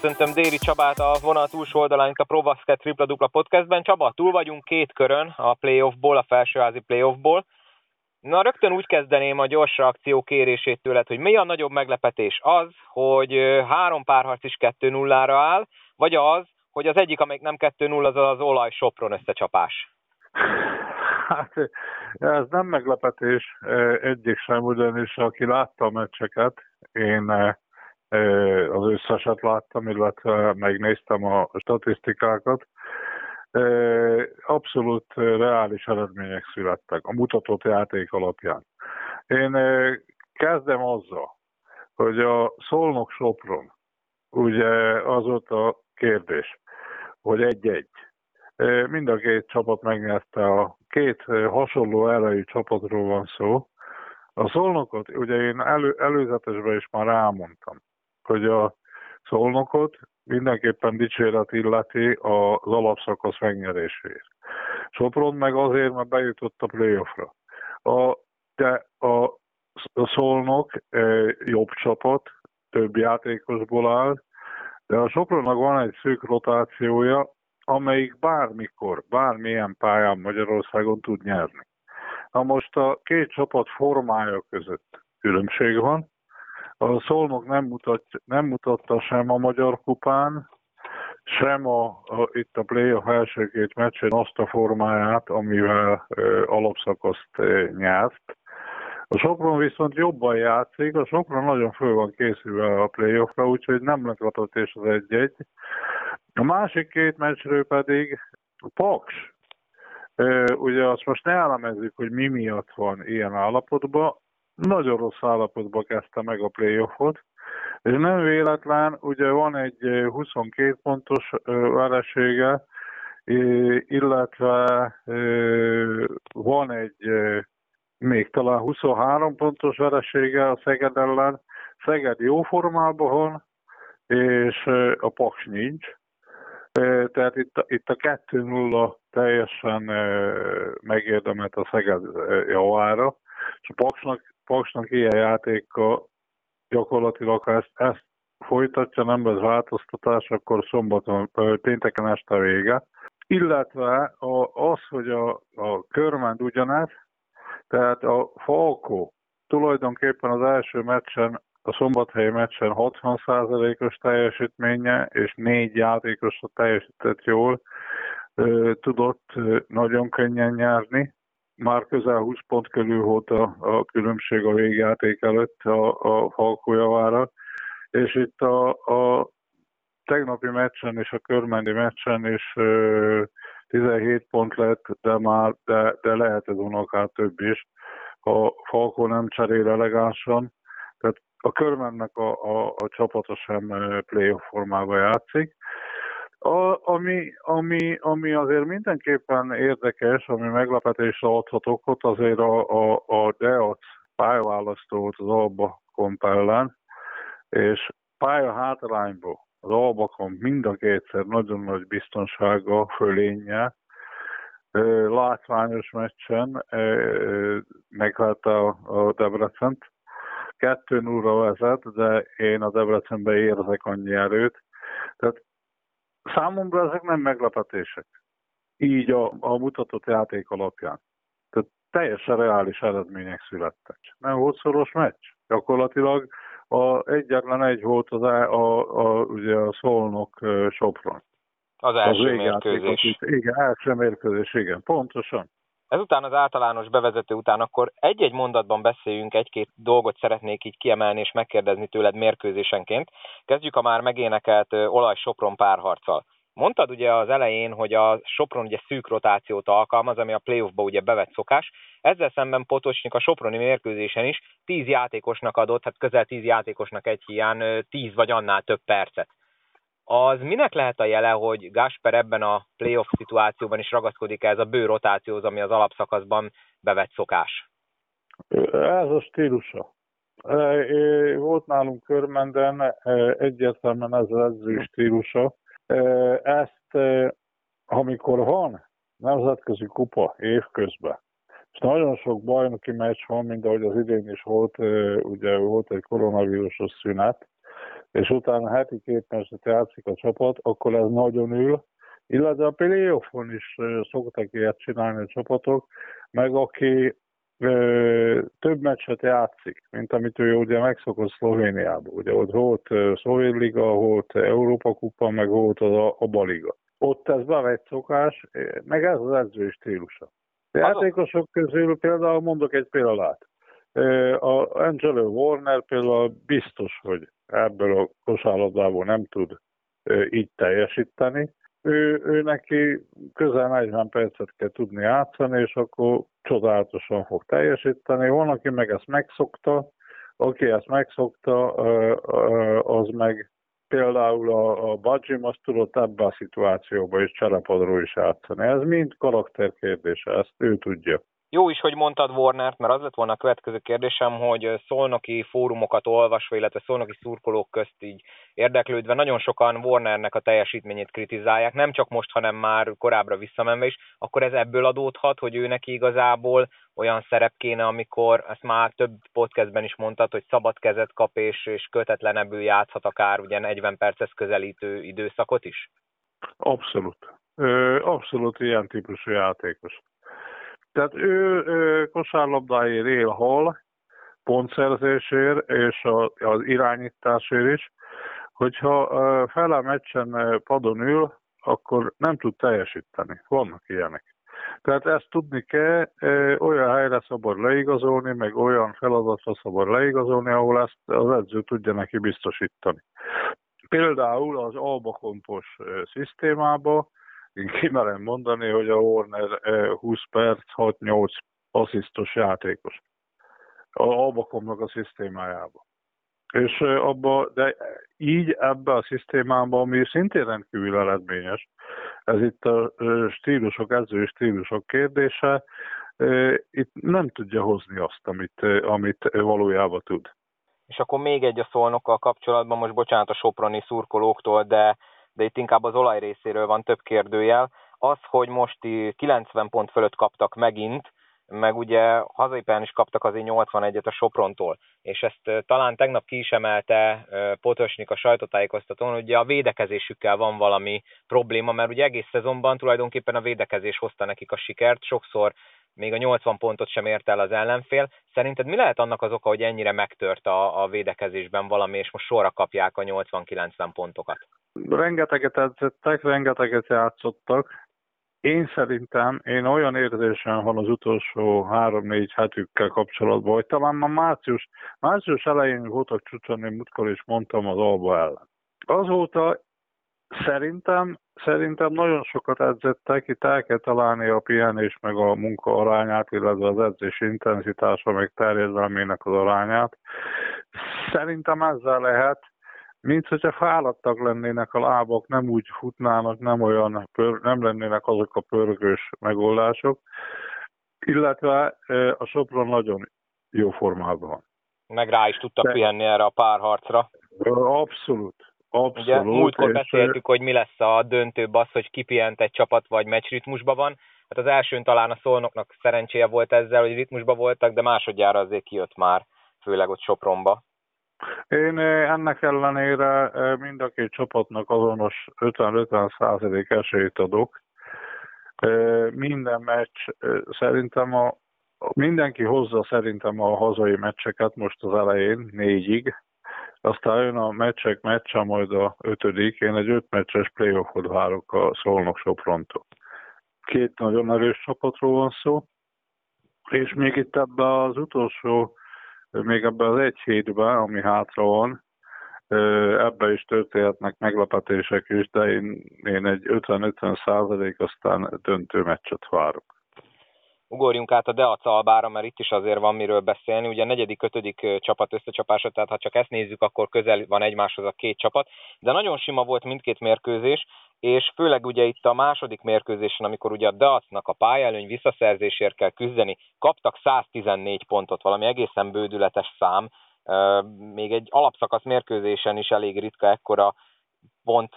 Köszöntöm Déri Csabát a vonal túlsó oldalán itt a ProBasket Tripla Dupla Podcastben. Csaba, túl vagyunk két körön a playoffból, a felsőházi playoffból. Na, rögtön úgy kezdeném a gyors reakció kérését tőled, hogy mi a nagyobb meglepetés az, hogy három párharc is 2-0-ra áll, vagy az, hogy az egyik, amelyik nem 2-0, az az olaj Sopron összecsapás? Hát ez nem meglepetés egyik sem, ugyanis aki látta a meccseket, én az összeset láttam, illetve megnéztem a statisztikákat. Abszolút reális eredmények születtek a mutatott játék alapján. Én kezdem azzal, hogy a Szolnok Sopron, ugye az volt a kérdés, hogy egy-egy. Mind a két csapat megnyerte, a két hasonló erejű csapatról van szó. A Szolnokot, ugye én elő, előzetesben is már elmondtam, hogy a szolnokot mindenképpen dicséret illeti az alapszakasz megnyeréséért. Sopron meg azért, mert bejutott a playoffra. A, de a, szolnok jobb csapat, több játékosból áll, de a Sopronnak van egy szűk rotációja, amelyik bármikor, bármilyen pályán Magyarországon tud nyerni. Na most a két csapat formája között különbség van, a Szolnok nem, mutat, nem mutatta sem a Magyar Kupán, sem a, a, itt a playoff első két meccsen azt a formáját, amivel ö, alapszakaszt ö, nyert. A Sopron viszont jobban játszik, a Sopron nagyon föl van készülve a playoffra, úgyhogy nem és az egy-egy. A másik két meccsről pedig a Paks. Ugye azt most ne elemezzük, hogy mi miatt van ilyen állapotban nagyon rossz állapotban kezdte meg a playoffot, és nem véletlen, ugye van egy 22 pontos veresége, illetve van egy még talán 23 pontos veresége a Szeged ellen. Szeged jó formában van, és a Paks nincs. Tehát itt, itt a 2-0 teljesen megérdemelt a Szeged javára, és a Paksnak Paksnak ilyen játéka gyakorlatilag, ha ezt, ezt folytatja, nem lesz változtatás, akkor szombaton, pénteken este vége. Illetve az, hogy a, a körment ugyanez, tehát a Falko tulajdonképpen az első meccsen, a szombathelyi meccsen 60%-os teljesítménye, és négy játékosra teljesített jól, tudott nagyon könnyen nyerni, már közel 20 pont körül volt a, a különbség a végjáték előtt a, a Falkó javára, és itt a, a tegnapi meccsen és a körmendi meccsen is ö, 17 pont lett, de már de, de lehet ez unokát több is, ha Falkó nem cserél elegánsan. Tehát a körmennek a, a, a csapata sem playoff formában játszik. A, ami, ami, ami azért mindenképpen érdekes, ami meglepetésre adhat okot, azért a, a, a DEAC pályaválasztó volt az Alba Komp ellen, és pálya hátrányból az Albakon mind a kétszer nagyon nagy biztonsága fölénye, látványos meccsen megvette a Debrecent. 2 0 vezet, de én a Debrecenben érzek annyi erőt. Tehát Számomra ezek nem meglepetések. Így a, a mutatott játék alapján. Tehát teljesen reális eredmények születtek. Nem volt szoros meccs. Gyakorlatilag a, egyetlen egy volt az a, a, a, ugye a Szolnok Sopron. Az első az mérkőzés. Igen, első mérkőzés, igen, pontosan. Ezután az általános bevezető után akkor egy-egy mondatban beszéljünk, egy-két dolgot szeretnék így kiemelni és megkérdezni tőled mérkőzésenként. Kezdjük a már megénekelt olaj-sopron párharccal. Mondtad ugye az elején, hogy a Sopron ugye szűk rotációt alkalmaz, ami a playoffba ugye bevett szokás. Ezzel szemben Potocsnik a Soproni mérkőzésen is 10 játékosnak adott, hát közel 10 játékosnak egy hiány 10 vagy annál több percet az minek lehet a jele, hogy Gasper ebben a playoff szituációban is ragaszkodik ez a bő rotációhoz, ami az alapszakaszban bevett szokás? Ez a stílusa. Volt nálunk körmenden egyértelműen ez az edző stílusa. Ezt, amikor van nemzetközi kupa évközben, és nagyon sok bajnoki meccs van, mint ahogy az idén is volt, ugye volt egy koronavírusos szünet, és utána heti két meccset játszik a csapat, akkor ez nagyon ül, illetve a playoffon is szoktak ilyet csinálni a csapatok, meg aki ö, több meccset játszik, mint amit ő ugye megszokott Szlovéniában. Ugye ott volt Szlovén Liga, volt Európa Kupa, meg volt az a, a Baliga. Ott ez bevett szokás, meg ez az edzői stílusa. A játékosok közül például mondok egy példát. A Angelo Warner például biztos, hogy ebből a kosárlabdából nem tud így teljesíteni. Ő, ő neki közel 40 percet kell tudni játszani, és akkor csodálatosan fog teljesíteni. Van, aki meg ezt megszokta, aki ezt megszokta, az meg például a, a Bajim azt tudott ebbe a szituációba is cserepadról is játszani. Ez mind karakterkérdése, ezt ő tudja. Jó is, hogy mondtad Warnert, mert az lett volna a következő kérdésem, hogy szolnoki fórumokat olvasva, illetve szolnoki szurkolók közt így érdeklődve, nagyon sokan Warnernek a teljesítményét kritizálják, nem csak most, hanem már korábbra visszamenve is, akkor ez ebből adódhat, hogy ő neki igazából olyan szerep kéne, amikor, ezt már több podcastben is mondtad, hogy szabad kezet kap és, és kötetlenebbül játszhat akár ugye 40 perces közelítő időszakot is? Abszolút. Abszolút ilyen típusú játékos. Tehát ő, ő kosárlabdáért él hal, pontszerzésért és a, az irányításért is, hogyha fele meccsen padon ül, akkor nem tud teljesíteni. Vannak ilyenek. Tehát ezt tudni kell, olyan helyre szabad leigazolni, meg olyan feladatra szabad leigazolni, ahol ezt az edző tudja neki biztosítani. Például az albakompos szisztémába én kimerem mondani, hogy a Warner 20 perc, 6-8 asszisztos játékos. A Albakomnak a szisztémájába. És abba, de így ebbe a szisztémába, ami szintén rendkívül eredményes, ez itt a stílusok, edző stílusok kérdése, itt nem tudja hozni azt, amit, amit valójában tud. És akkor még egy a szolnokkal kapcsolatban, most bocsánat a soproni szurkolóktól, de de itt inkább az olaj részéről van több kérdőjel. Az, hogy most 90 pont fölött kaptak megint, meg ugye hazai is kaptak azért 81-et a Soprontól, és ezt talán tegnap ki is emelte Potosnik a sajtótájékoztatón, hogy a védekezésükkel van valami probléma, mert ugye egész szezonban tulajdonképpen a védekezés hozta nekik a sikert, sokszor még a 80 pontot sem ért el az ellenfél. Szerinted mi lehet annak az oka, hogy ennyire megtört a, a védekezésben valami, és most sorra kapják a 80-90 pontokat? Rengeteget edzettek, rengeteget játszottak. Én szerintem, én olyan érzésem van az utolsó három-négy hetükkel kapcsolatban, hogy talán már március, március elején voltak csúcsani, múltkor is mondtam az Alba ellen. Azóta szerintem, szerintem nagyon sokat edzettek, itt el kell találni a pihenés meg a munka arányát, illetve az edzés intenzitása meg terjedelmének az arányát. Szerintem ezzel lehet mint hogyha fáradtak lennének a lábak, nem úgy futnának, nem olyan, pör, nem lennének azok a pörgős megoldások, illetve a Sopron nagyon jó formában van. Meg rá is tudtak De... pihenni erre a párharcra. Abszolút. Abszolút. Ugye múltkor és... beszéltük, hogy mi lesz a döntőbb az, hogy kipihent egy csapat, vagy meccsritmusban van. Hát az elsőn talán a szolnoknak szerencséje volt ezzel, hogy ritmusban voltak, de másodjára azért kijött már, főleg ott Sopronba. Én eh, ennek ellenére eh, mind a két csapatnak azonos 50-50 százalék esélyt adok. Eh, minden meccs szerintem a, mindenki hozza szerintem a hazai meccseket most az elején, négyig, aztán jön a meccsek meccse, majd a ötödik. Én egy öt meccses playoffot várok a Szolnok Soprontól. Két nagyon erős csapatról van szó, és még itt ebben az utolsó még ebben az egy hétben, ami hátra van, ebbe is történhetnek meglepetések is, de én, én egy 50-50 százalék aztán döntő meccset várok. Ugorjunk át a Deac Albára, mert itt is azért van miről beszélni. Ugye a negyedik, ötödik csapat összecsapása, tehát ha csak ezt nézzük, akkor közel van egymáshoz a két csapat, de nagyon sima volt mindkét mérkőzés, és főleg ugye itt a második mérkőzésen, amikor ugye a Deacnak a pályelőny visszaszerzésért kell küzdeni, kaptak 114 pontot, valami egészen bődületes szám, még egy alapszakasz mérkőzésen is elég ritka ekkora pont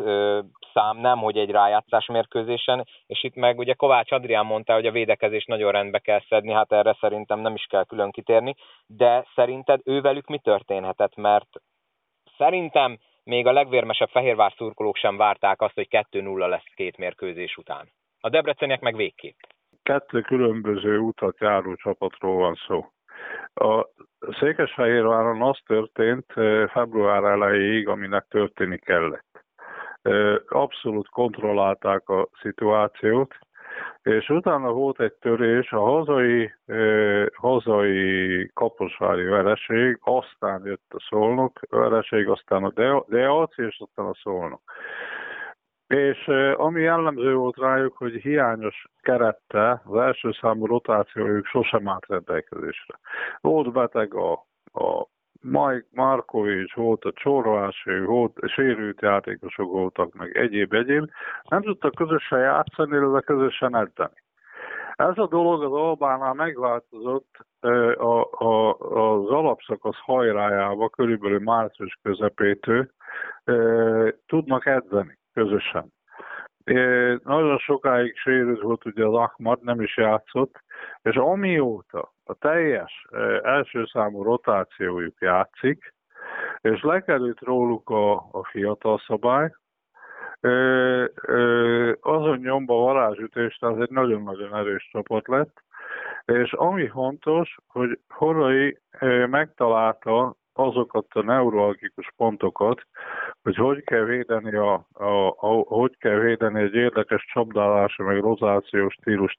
szám, nem hogy egy rájátszás mérkőzésen, és itt meg ugye Kovács Adrián mondta, hogy a védekezés nagyon rendbe kell szedni, hát erre szerintem nem is kell külön kitérni, de szerinted ővelük mi történhetett, mert szerintem még a legvérmesebb Fehérvár szurkolók sem várták azt, hogy 2-0 lesz két mérkőzés után. A debreceniek meg végképp. Kettő különböző utat járó csapatról van szó. A Székesfehérváron az történt február elejéig, aminek történni kellett. Abszolút kontrollálták a szituációt, és utána volt egy törés, a hazai, hazai kaposvári vereség, aztán jött a szolnok vereség, aztán a Deac, és aztán a szolnok. És ami jellemző volt rájuk, hogy hiányos kerette, az első számú rotációjuk sosem állt rendelkezésre. Volt beteg a, a Mike Markovics, volt a Csorvási, volt, sérült játékosok voltak, meg egyéb-egyéb. Nem tudtak közösen játszani, illetve közösen edzeni. Ez a dolog az Albánál megváltozott a, a, az alapszakasz hajrájába, körülbelül március közepétől tudnak edzeni közösen. Nagyon sokáig sérült volt ugye az Ahmad, nem is játszott, és amióta a teljes első számú rotációjuk játszik, és lekerült róluk a, a fiatal szabály, azon nyomba varázsütést az egy nagyon-nagyon erős csapat lett, és ami fontos, hogy Horai megtalálta azokat a neurologikus pontokat, hogy hogy kell védeni, a, a, a, hogy kell védeni egy érdekes csapdálása, meg rozációs stílus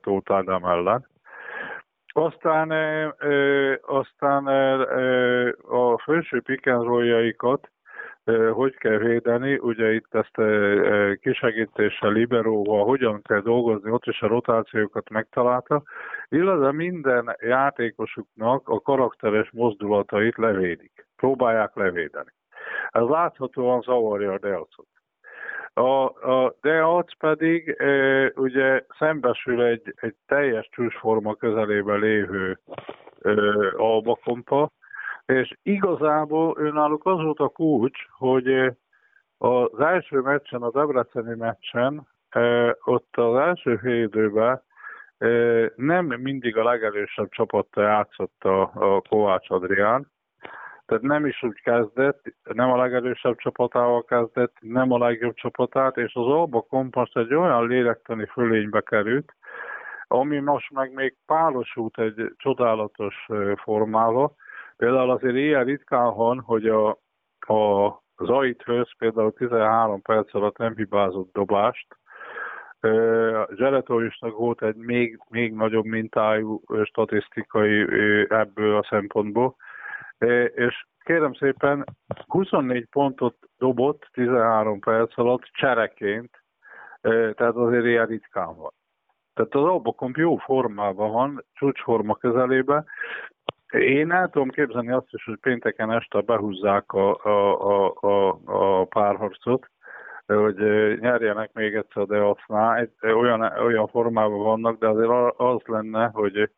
Tóth Ádám ellen. Aztán, e, aztán e, a felső pikenroljaikat hogy kell védeni, ugye itt ezt kisegítéssel, liberóval, hogyan kell dolgozni, ott is a rotációkat megtalálta, illetve minden játékosuknak a karakteres mozdulatait levédik, próbálják levédeni. Ez láthatóan zavarja a Deacot. A, a Deac pedig e, ugye szembesül egy, egy teljes csúcsforma közelében lévő e, albakompa, és igazából önálluk az volt a kulcs, hogy az első meccsen, a Debreceni meccsen, eh, ott az első fél időben eh, nem mindig a legelősebb csapattal játszott a, a Kovács Adrián, tehát nem is úgy kezdett, nem a legerősebb csapatával kezdett, nem a legjobb csapatát, és az Alba Kompasz egy olyan lélektani fölénybe került, ami most meg még párosult egy csodálatos formával, Például azért ilyen ritkán van, hogy a, a az Aithöz például 13 perc alatt nem hibázott dobást. Zseretovisnak volt egy még, még nagyobb mintájú statisztikai ebből a szempontból, és kérem szépen 24 pontot dobott 13 perc alatt csereként, tehát azért ilyen ritkán van. Tehát az Albakomp jó formában van, csúcsforma közelében, én el tudom képzelni azt is, hogy pénteken este behúzzák a, a, a, a, párharcot, hogy nyerjenek még egyszer de Deacnál. Olyan, olyan formában vannak, de azért az lenne, hogy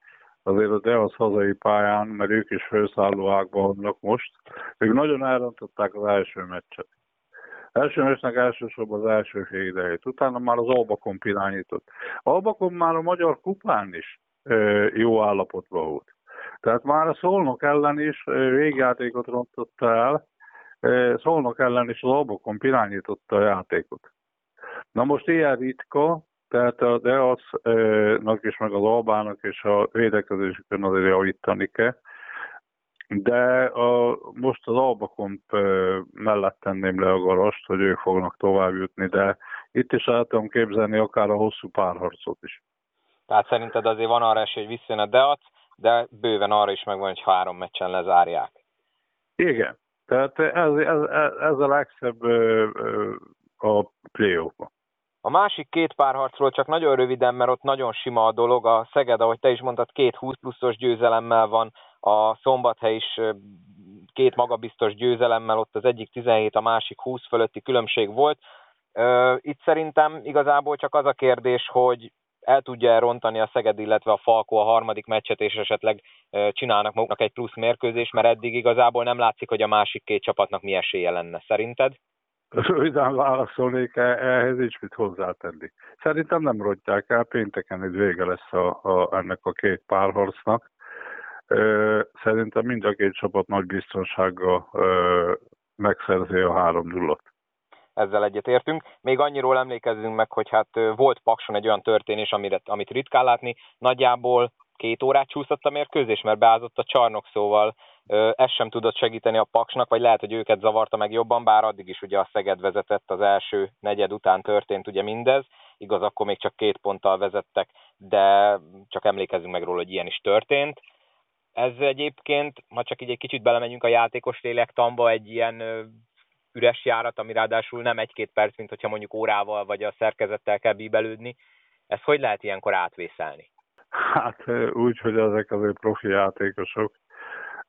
azért a Deac hazai pályán, mert ők is felszálló ágban vannak most, ők nagyon elrontották az első meccset. Első meccsnek elsősorban az első fél idejét. Utána már az Albakom irányított. Albakom már a magyar kupán is jó állapotban volt. Tehát már a Szolnok ellen is végjátékot rontotta el, Szolnok ellen is az Albokon irányította a játékot. Na most ilyen ritka, tehát a Deacnak is, meg az Albának és a védekezésükön azért javítani kell. De a, most az Albakomp mellett tenném le a garast, hogy ők fognak tovább jutni, de itt is el tudom képzelni akár a hosszú párharcot is. Tehát szerinted azért van arra esély, hogy visszajön a Deac, de bőven arra is megvan, hogy három meccsen lezárják. Igen, tehát ez, ez, ez a legszebb a play A másik két párharcról csak nagyon röviden, mert ott nagyon sima a dolog. A Szeged, ahogy te is mondtad, két 20 pluszos győzelemmel van, a Szombathely is két magabiztos győzelemmel, ott az egyik 17, a másik 20 fölötti különbség volt. Itt szerintem igazából csak az a kérdés, hogy el tudja rontani a Szeged, illetve a Falko a harmadik meccset, és esetleg csinálnak maguknak egy plusz mérkőzés, mert eddig igazából nem látszik, hogy a másik két csapatnak mi esélye lenne. Szerinted? Röviden válaszolnék, ehhez nincs mit hozzátenni. Szerintem nem rontják el, pénteken egy vége lesz a, a, ennek a két párharcnak. Szerintem mind a két csapat nagy biztonsággal megszerzi a három nullat. Ezzel egyetértünk. Még annyiról emlékezzünk meg, hogy hát volt Pakson egy olyan történés, amit, amit ritkán látni. Nagyjából két órát csúszott a mérkőzés, mert beázott a csarnok, szóval ez sem tudott segíteni a Paksnak, vagy lehet, hogy őket zavarta meg jobban, bár addig is ugye a Szeged vezetett az első negyed után történt ugye mindez, igaz, akkor még csak két ponttal vezettek, de csak emlékezzünk meg róla, hogy ilyen is történt. Ez egyébként, ha csak így egy kicsit belemegyünk a játékos lélektamba, egy ilyen üres járat, ami ráadásul nem egy-két perc, mint hogyha mondjuk órával vagy a szerkezettel kell bíbelődni. Ez hogy lehet ilyenkor átvészelni? Hát úgy, hogy ezek azért profi játékosok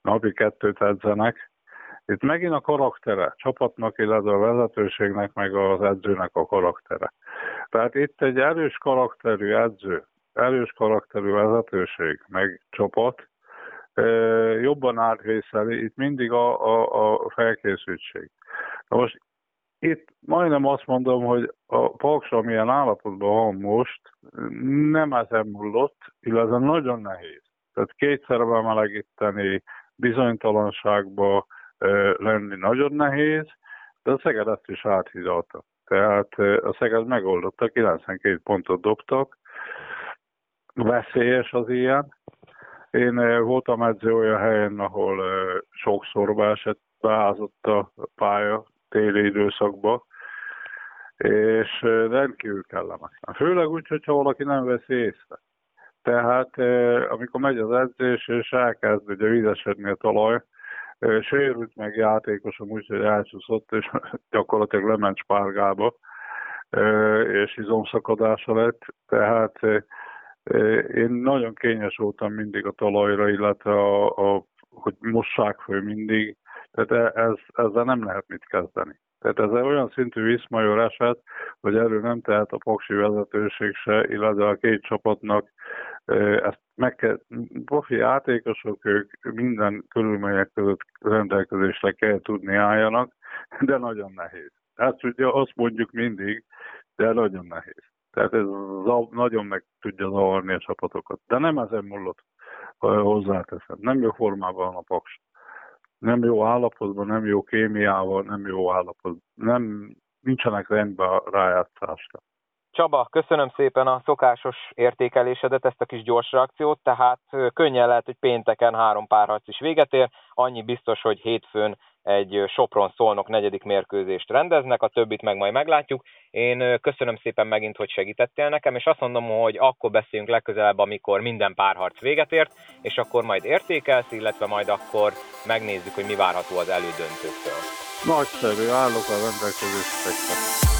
napi kettőt edzenek. Itt megint a karaktere, csapatnak, illetve a vezetőségnek, meg az edzőnek a karaktere. Tehát itt egy erős karakterű edző, erős karakterű vezetőség, meg csapat jobban átvészeli, itt mindig a, a, a felkészültség. Na most itt majdnem azt mondom, hogy a Paks, amilyen állapotban van most, nem ezen múlott, illetve nagyon nehéz. Tehát kétszer bemelegíteni, bizonytalanságba lenni nagyon nehéz, de a Szeged ezt is áthidalta. Tehát a Szeged megoldotta, 92 pontot dobtak, veszélyes az ilyen. Én voltam edző olyan helyen, ahol sokszor beesett, beázott a pálya téli időszakba, és rendkívül kellemetlen. Főleg úgy, hogyha valaki nem veszi észre. Tehát amikor megy az edzés, és elkezd ugye vízesedni a talaj, sérült meg játékosom úgy, hogy elcsúszott, és gyakorlatilag lement spárgába, és izomszakadása lett. Tehát én nagyon kényes voltam mindig a talajra, illetve a, a hogy mossák föl mindig, tehát e, ez, ezzel nem lehet mit kezdeni. Tehát ez olyan szintű viszmajor eset, hogy erről nem tehet a paksi vezetőség se, illetve a két csapatnak ezt meg kell, profi játékosok, ők minden körülmények között rendelkezésre kell tudni álljanak, de nagyon nehéz. Hát ugye azt mondjuk mindig, de nagyon nehéz. Tehát ez nagyon meg tudja zavarni a csapatokat. De nem ezen múlott, hozzáteszem. Nem jó formában a paks. Nem jó állapotban, nem jó kémiával, nem jó állapotban. Nem, nincsenek rendben a rájátszásra. Csaba, köszönöm szépen a szokásos értékelésedet, ezt a kis gyors reakciót, tehát könnyen lehet, hogy pénteken három párharc is véget ér, annyi biztos, hogy hétfőn egy Sopron-Szolnok negyedik mérkőzést rendeznek, a többit meg majd meglátjuk. Én köszönöm szépen megint, hogy segítettél nekem, és azt mondom, hogy akkor beszéljünk legközelebb, amikor minden párharc véget ért, és akkor majd értékelsz, illetve majd akkor megnézzük, hogy mi várható az elődöntőktől. Nagyszerű, állok a rendelkezésre.